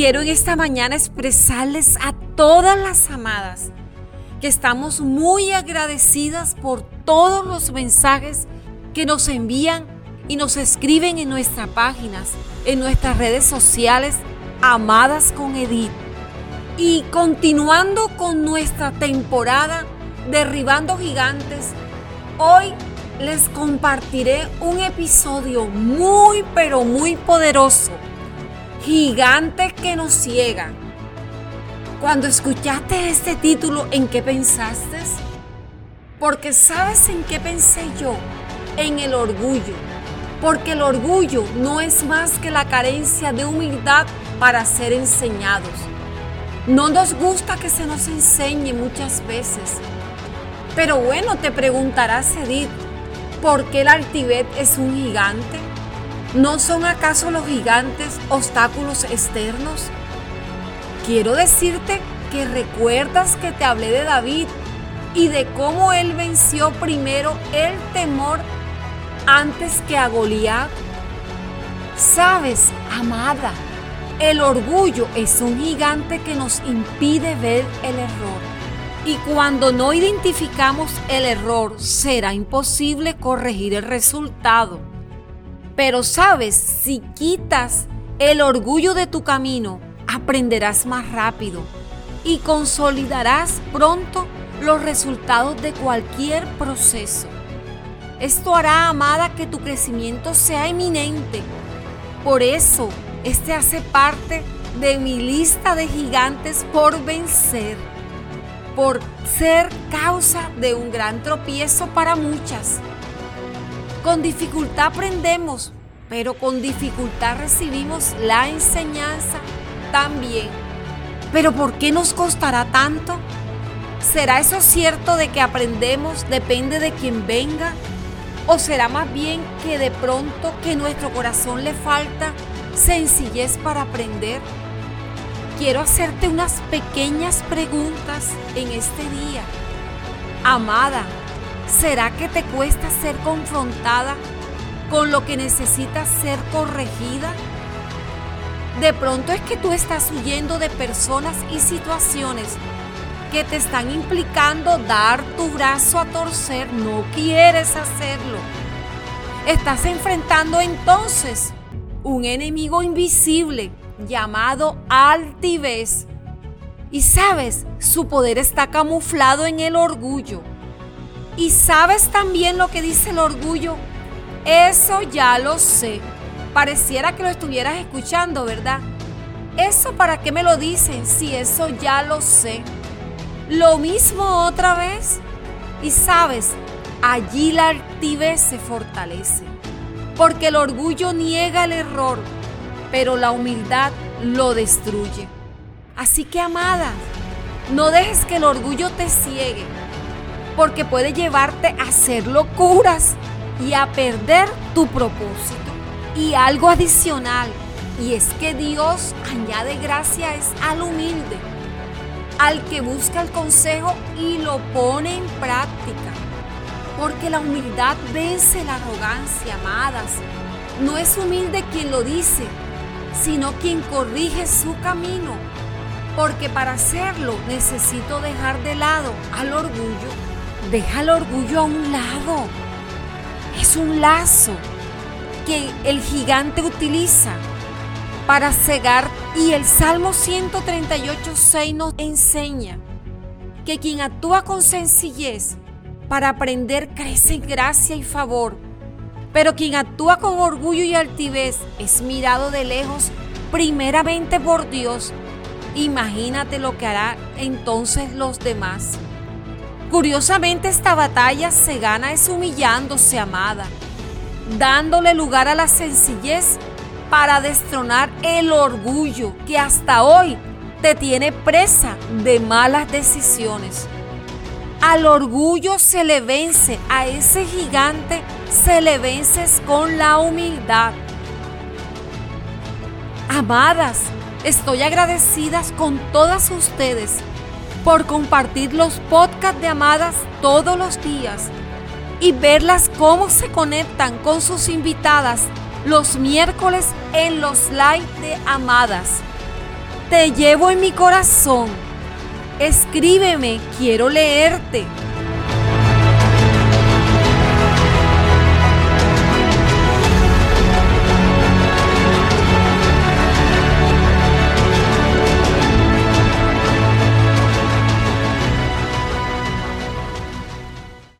quiero en esta mañana expresarles a todas las amadas que estamos muy agradecidas por todos los mensajes que nos envían y nos escriben en nuestras páginas, en nuestras redes sociales, Amadas con Edith. Y continuando con nuestra temporada Derribando Gigantes, hoy les compartiré un episodio muy pero muy poderoso Gigante que nos ciega. Cuando escuchaste este título, ¿en qué pensaste? Porque sabes en qué pensé yo, en el orgullo. Porque el orgullo no es más que la carencia de humildad para ser enseñados. No nos gusta que se nos enseñe muchas veces. Pero bueno, te preguntarás, Edith, ¿por qué el altivez es un gigante? ¿No son acaso los gigantes obstáculos externos? Quiero decirte que recuerdas que te hablé de David y de cómo él venció primero el temor antes que a Goliat. Sabes, amada, el orgullo es un gigante que nos impide ver el error. Y cuando no identificamos el error, será imposible corregir el resultado. Pero sabes, si quitas el orgullo de tu camino, aprenderás más rápido y consolidarás pronto los resultados de cualquier proceso. Esto hará, amada, que tu crecimiento sea eminente. Por eso, este hace parte de mi lista de gigantes por vencer, por ser causa de un gran tropiezo para muchas. Con dificultad aprendemos, pero con dificultad recibimos la enseñanza también. Pero ¿por qué nos costará tanto? ¿Será eso cierto de que aprendemos depende de quien venga? ¿O será más bien que de pronto que nuestro corazón le falta sencillez para aprender? Quiero hacerte unas pequeñas preguntas en este día. Amada, ¿Será que te cuesta ser confrontada con lo que necesitas ser corregida? De pronto es que tú estás huyendo de personas y situaciones que te están implicando dar tu brazo a torcer. No quieres hacerlo. Estás enfrentando entonces un enemigo invisible llamado altivez. Y sabes, su poder está camuflado en el orgullo. ¿Y sabes también lo que dice el orgullo? Eso ya lo sé. Pareciera que lo estuvieras escuchando, ¿verdad? ¿Eso para qué me lo dicen si eso ya lo sé? Lo mismo otra vez. Y sabes, allí la altivez se fortalece. Porque el orgullo niega el error, pero la humildad lo destruye. Así que, amada, no dejes que el orgullo te ciegue porque puede llevarte a hacer locuras y a perder tu propósito. Y algo adicional, y es que Dios añade gracia es al humilde, al que busca el consejo y lo pone en práctica. Porque la humildad vence la arrogancia, amadas. No es humilde quien lo dice, sino quien corrige su camino. Porque para hacerlo necesito dejar de lado al orgullo Deja el orgullo a un lado. Es un lazo que el gigante utiliza para cegar y el Salmo 138.6 nos enseña que quien actúa con sencillez para aprender crece en gracia y favor, pero quien actúa con orgullo y altivez es mirado de lejos primeramente por Dios. Imagínate lo que hará entonces los demás. Curiosamente esta batalla se gana es humillándose, amada, dándole lugar a la sencillez para destronar el orgullo que hasta hoy te tiene presa de malas decisiones. Al orgullo se le vence, a ese gigante se le vences con la humildad. Amadas, estoy agradecidas con todas ustedes por compartir los podcasts de Amadas todos los días y verlas cómo se conectan con sus invitadas los miércoles en los live de Amadas. Te llevo en mi corazón. Escríbeme, quiero leerte.